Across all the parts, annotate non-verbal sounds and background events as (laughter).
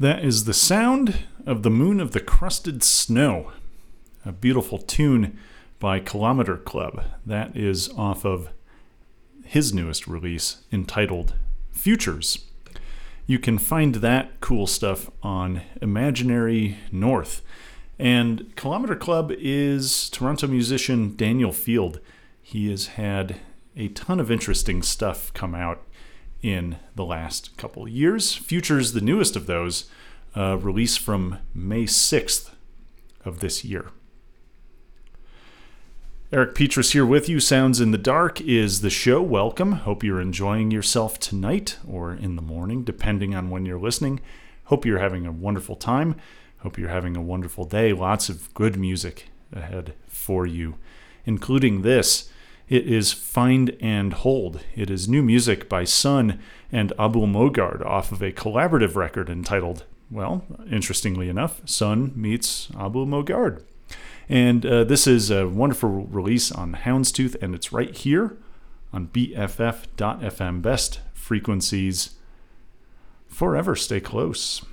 That is the sound of the moon of the crusted snow, a beautiful tune by Kilometre Club. That is off of his newest release entitled Futures. You can find that cool stuff on Imaginary North. And Kilometre Club is Toronto musician Daniel Field. He has had a ton of interesting stuff come out in the last couple years. Futures, the newest of those, uh, from May 6th of this year. Eric Petrus here with you. Sounds in the Dark is the show. Welcome. Hope you're enjoying yourself tonight or in the morning, depending on when you're listening. Hope you're having a wonderful time. Hope you're having a wonderful day. Lots of good music ahead for you, including this. It is Find and Hold. It is new music by COH and Abul Mogard off of a collaborative record entitled, well, interestingly enough, COH meets Abul Mogard. And uh, this is a wonderful release on Houndstooth, and it's right here on BFF.FM. Best frequencies forever. Stay close.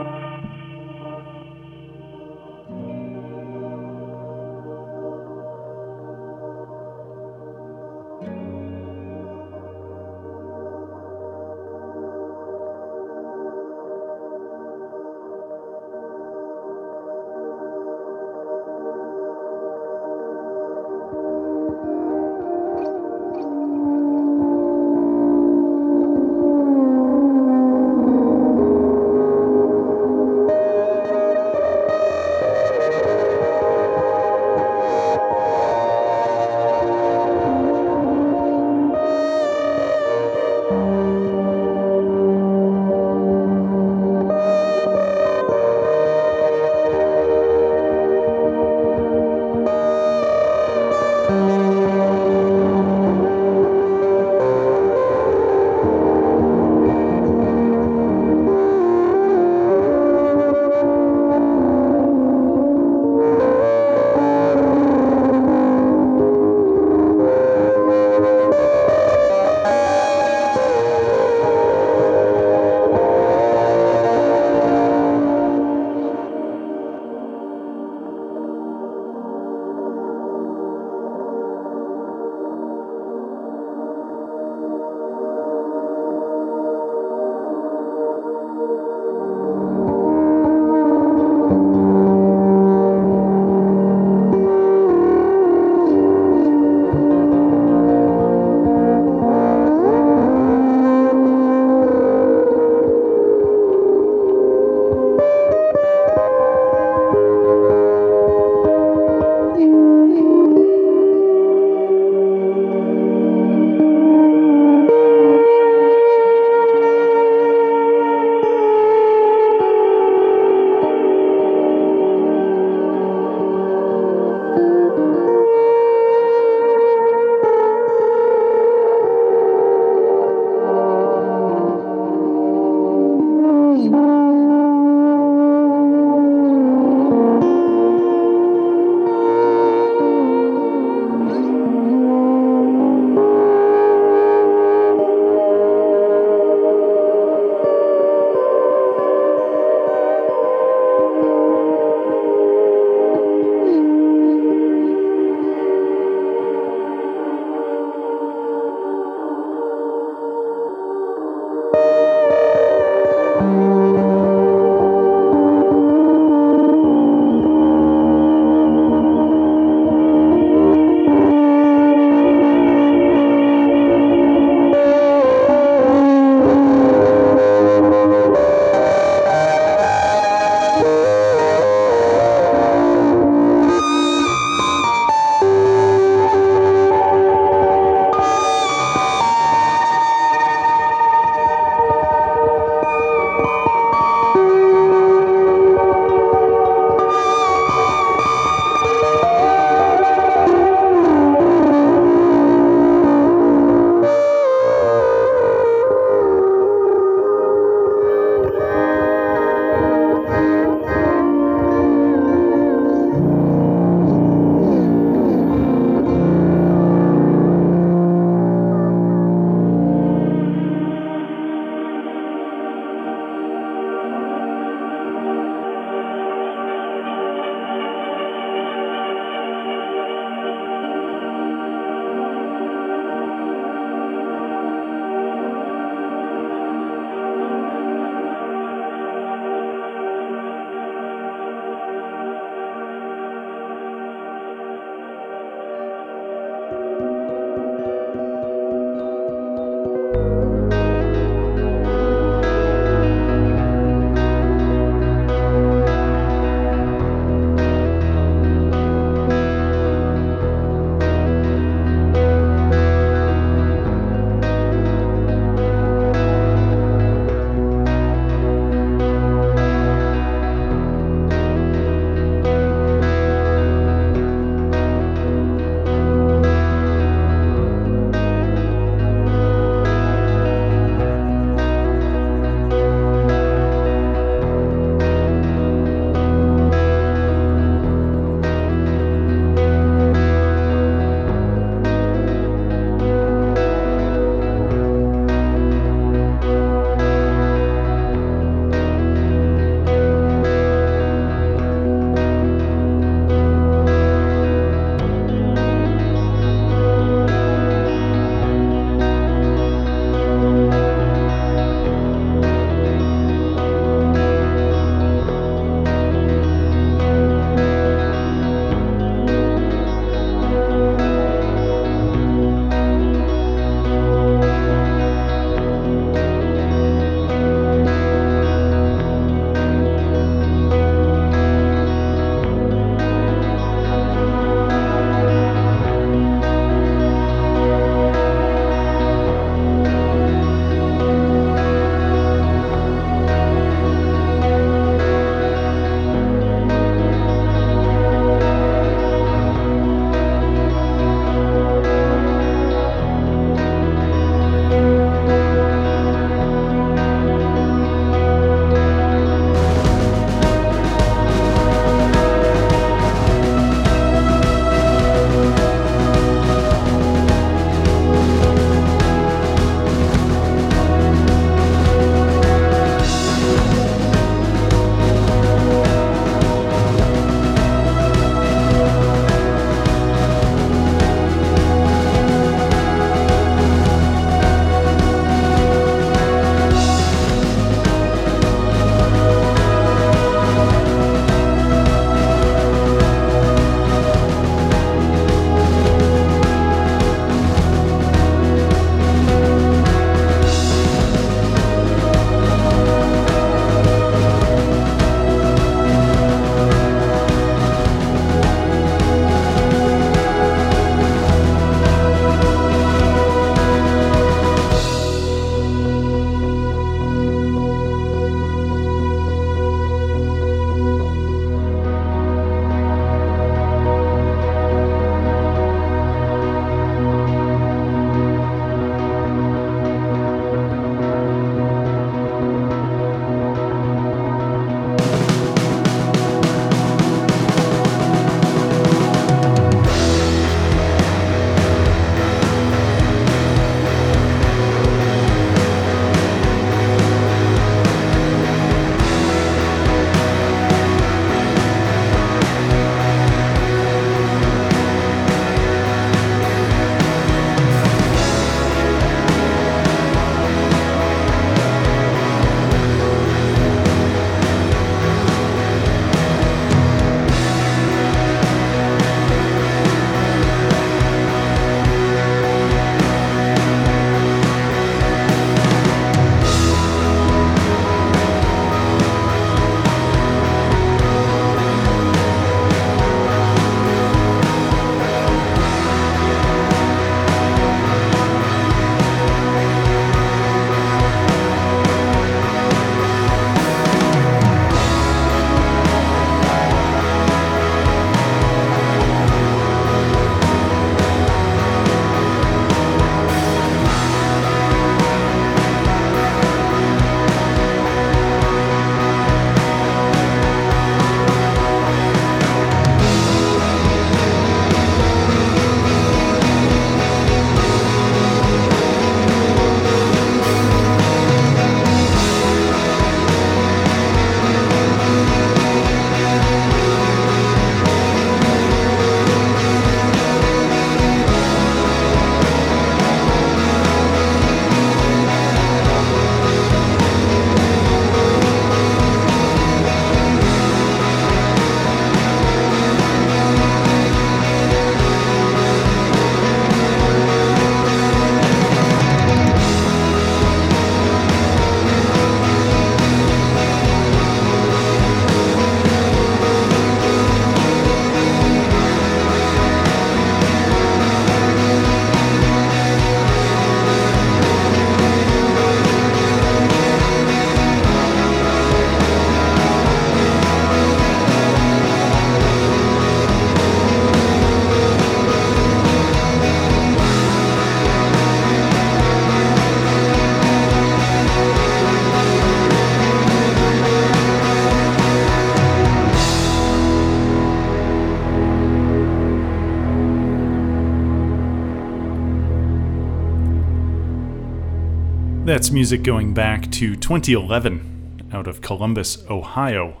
That's music going back to 2011 out of Columbus, Ohio.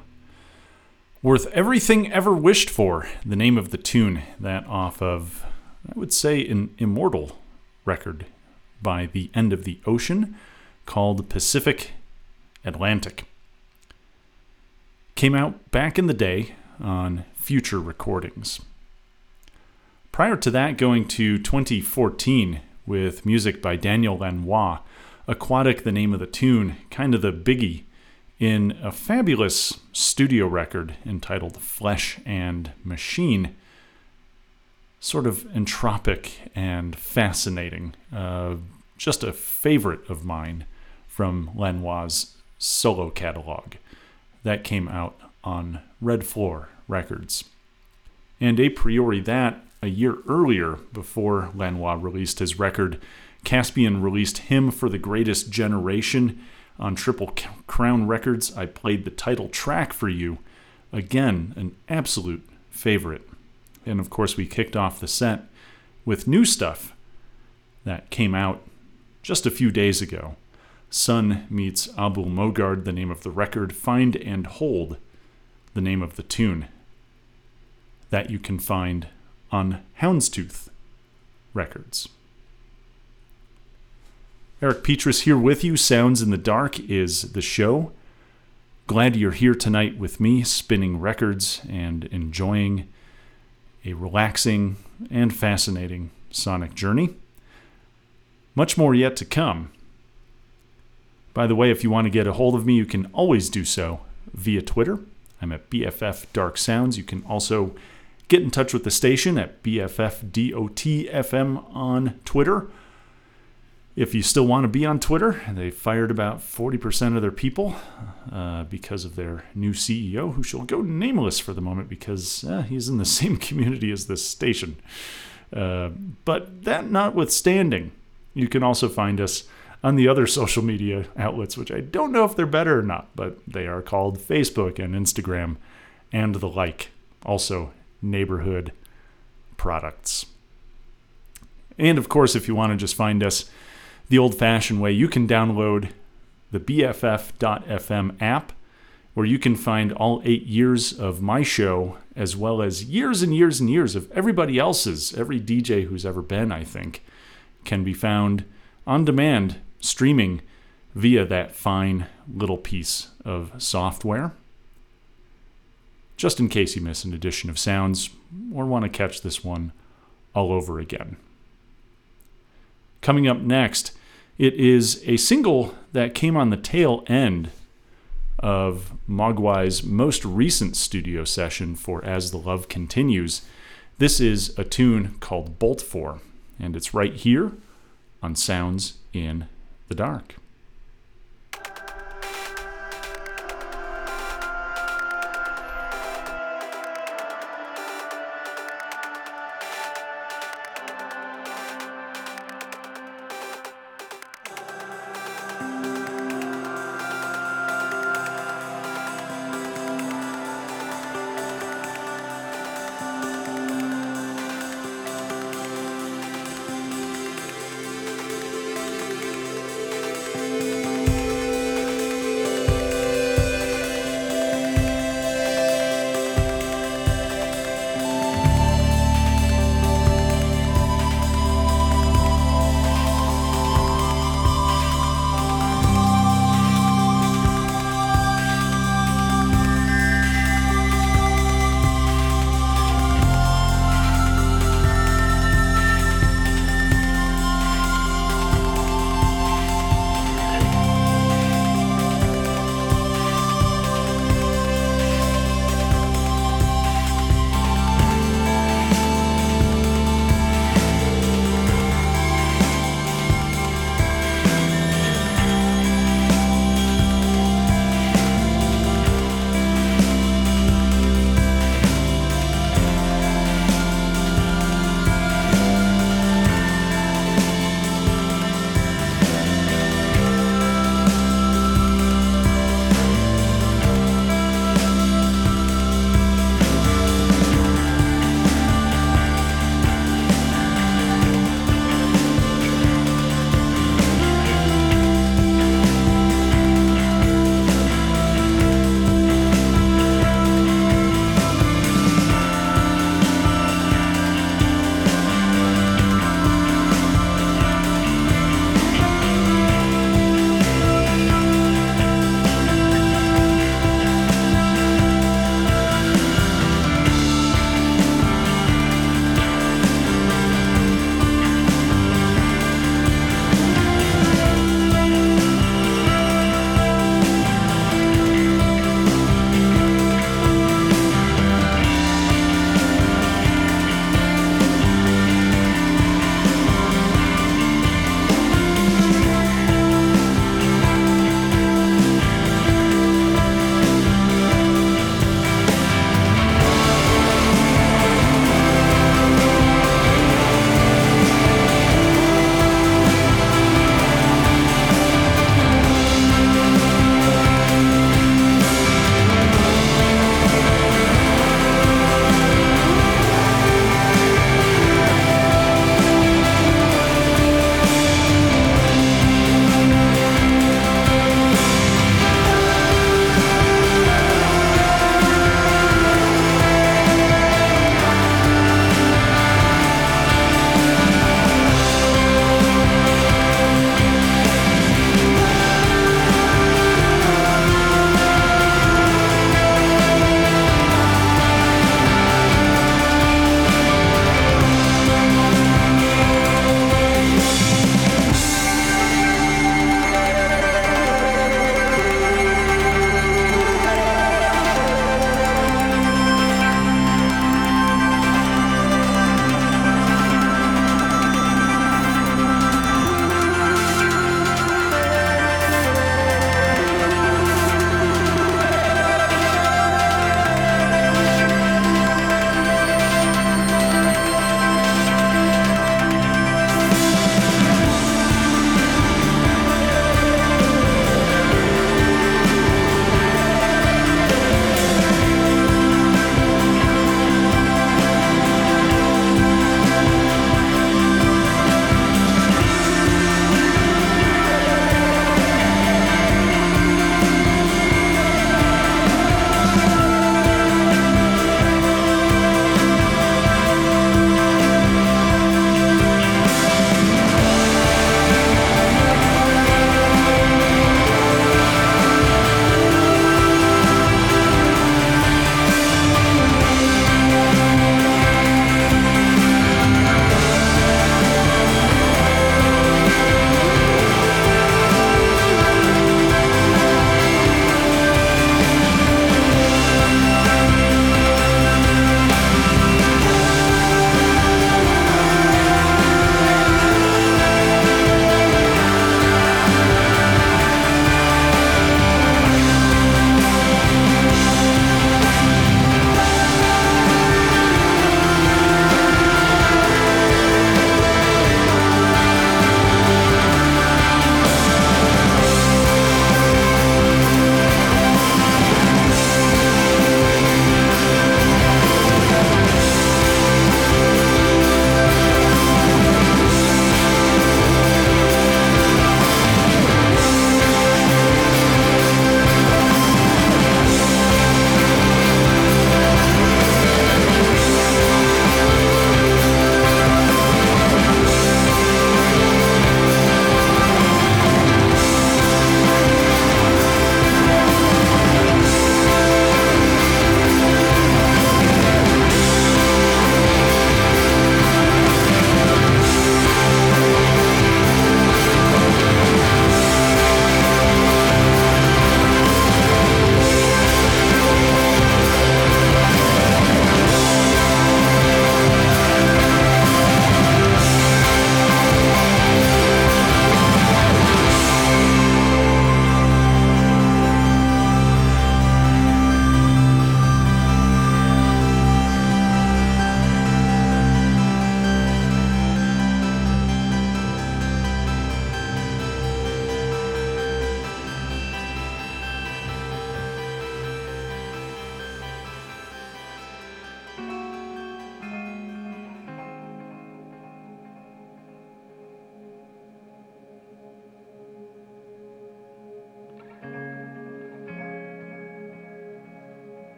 Worth Everything Ever Wished For, the name of the tune, that off of, I would say, an immortal record by The End of the Ocean called Pacific Atlantic. Came out back in the day on Future Recordings. Prior to that, going to 2014 with music by Daniel Lanois, Aquatic, the name of the tune, kind of the biggie in a fabulous studio record entitled Flesh and Machine. Sort of entropic and fascinating. Uh, just a favorite of mine from Lanois' solo catalog that came out on Red Floor Records. And a priori, that a year earlier, before Lanois released his record, Caspian released Hymn for the Greatest Generation on Triple Crown Records. I played the title track for you. Again, an absolute favorite. And of course, we kicked off the set with new stuff that came out just a few days ago. COH meets Abul Mogard, the name of the record. Find and Hold, the name of the tune. That you can find on Houndstooth Records. Eric Petrus here with you. Sounds in the Dark is the show. Glad you're here tonight with me, spinning records and enjoying a relaxing and fascinating sonic journey. Much more yet to come. By the way, if you want to get a hold of me, you can always do so via Twitter. I'm at BFF Dark Sounds. You can also get in touch with the station at BFFDOTFM on Twitter if you still want to be on Twitter, they fired about 40% of their people uh, because of their new CEO, who shall go nameless for the moment because uh, he's in the (laughs) same community as this station. Uh, but that notwithstanding, you can also find us on the other social media outlets, which I don't know if they're better or not, but they are called Facebook and Instagram and the like. Also, neighborhood products. And of course, if you want to just find us, the old fashioned way, you can download the BFF.FM app where you can find all eight years of my show as well as years and years and years of everybody else's. Every DJ who's ever been, I think, can be found on demand streaming via that fine little piece of software. Just in case you miss an edition of sounds or want to catch this one all over again. Coming up next, it is a single that came on the tail end of Mogwai's most recent studio session for As the Love Continues. This is a tune called Boltfor, and it's right here on Sounds in the Dark.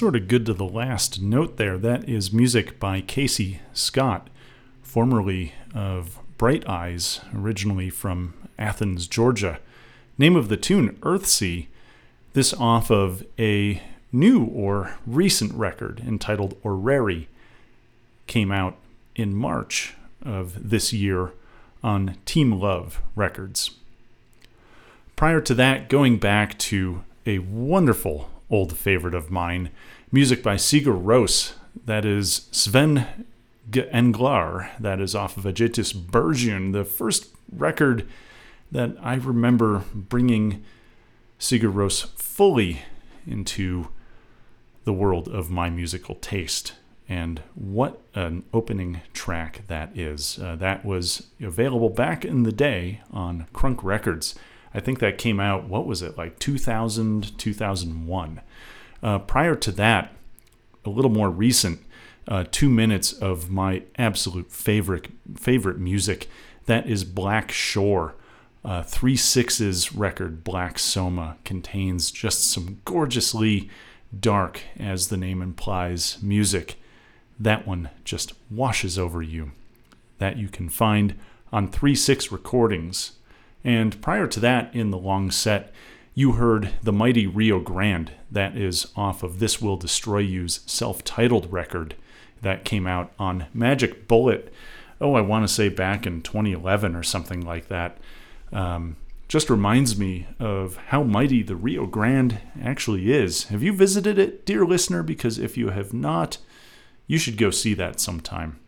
Sort of good to the last note there. That is music by Casey Scott, formerly of Bright Eyes, originally from Athens, Georgia. Name of the tune, Earthsea. This off of a new or recent record entitled Orrery, came out in March of this year on Team Love Records. Prior to that, going back to a wonderful old favorite of mine, music by Sigur Rós, that is Sven Englar, that is off of Ágætis byrjun, the first record that I remember bringing Sigur Rós fully into the world of my musical taste. And what an opening track that is. Uh, that was available back in the day on Crunk Records. I think that came out, what was it, like 2000, 2001. Uh, prior to that, a little more recent, uh, two minutes of my absolute favorite favorite music. That is Black Shore. Uh, Three Sixes record Black Soma contains just some gorgeously dark, as the name implies, music that one just washes over you. That you can find on 3 6 recordings. And prior to that, in the long set, you heard the mighty Rio Grande, that is off of This Will Destroy You's self titled record that came out on Magic Bullet. Oh, I want to say back in 2011 or something like that. Um, just reminds me of how mighty the Rio Grande actually is. Have you visited it, dear listener? Because if you have not, you should go see that sometime.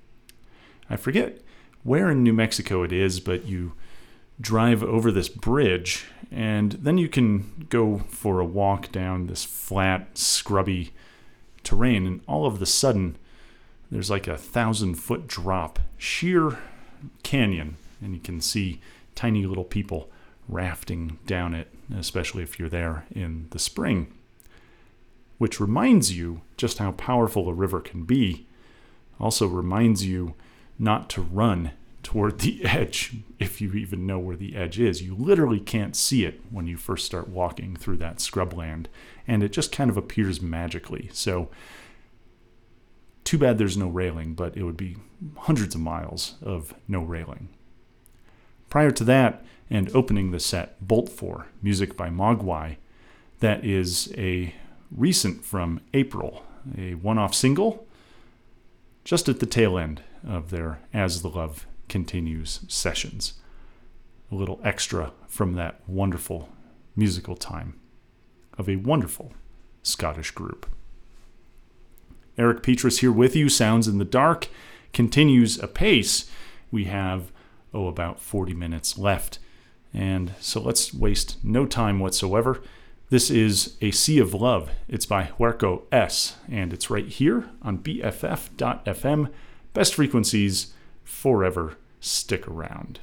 I forget where in New Mexico it is, but you drive over this bridge and then you can go for a walk down this flat, scrubby terrain, and all of a sudden, there's like a thousand foot drop, sheer canyon, and you can see tiny little people rafting down it, especially if you're there in the spring which reminds you just how powerful a river can be, also reminds you not to run toward the edge if you even know where the edge is. You literally can't see it when you first start walking through that scrubland, and it just kind of appears magically. So, too bad there's no railing, but it would be hundreds of miles of no railing. Prior to that, and opening the set, Boltfor, music by Mogwai, that is a recent from April, a one off single, just at the tail end of their As the Love Continues sessions. A little extra from that wonderful musical time of a wonderful Scottish group. Eric Petrus here with you. Sounds in the Dark continues apace. We have, oh, about 40 minutes left. And so let's waste no time whatsoever. This is A Sea of Love. It's by Huerco S, and it's right here on BFF.FM. Best frequencies forever. Stick around.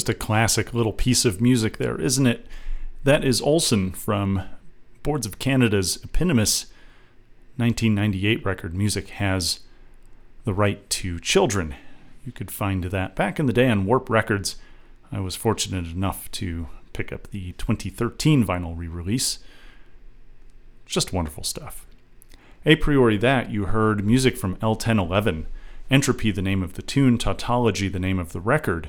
Just a classic little piece of music there, isn't it? That is Olson from Boards of Canada's eponymous 1998 record, Music Has the Right to Children. You could find that back in the day on Warp Records. I was fortunate enough to pick up the 2013 vinyl re release. Just wonderful stuff. A priori, that you heard music from El Ten Eleven, Entropy, the name of the tune, Tautology, the name of the record.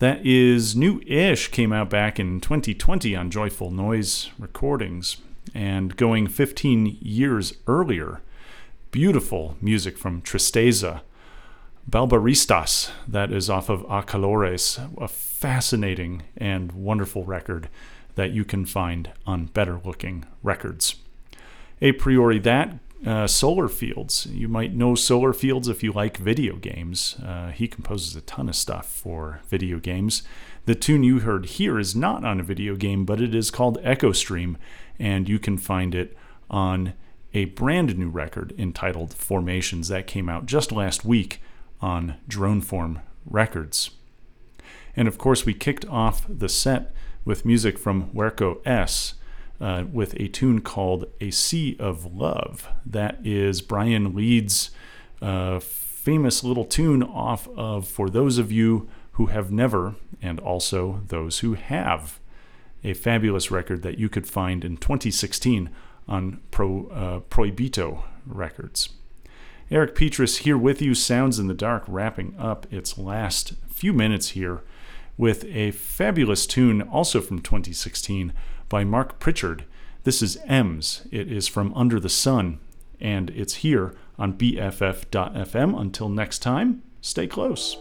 That is new ish, came out back in 2020 on Joyful Noise Recordings. And going 15 years earlier, beautiful music from Tristeza, Balbaristas, that is off of A Colores, a fascinating and wonderful record that you can find on better looking records. A priori, that uh, Solar Fields. You might know Solar Fields if you like video games. Uh, he composes a ton of stuff for video games. The tune you heard here is not on a video game, but it is called Echo Stream, and you can find it on a brand new record entitled Formations that came out just last week on Droneform Records. And of course, we kicked off the set with music from Huerco S uh, with a tune called A Sea of Love. That is Brian Leeds' uh, famous little tune off of For Those of You Who Have Never, and also Those Who Have, a fabulous record that you could find in 2016 on Pro, uh, Proibito Records. Eric Petrus here with you, Sounds in the Dark, wrapping up its last few minutes here with a fabulous tune also from 2016 by Mark Pritchard. This is Ems. It is from Under the Sun, and it's here on BFF.fm. Until next time, stay close.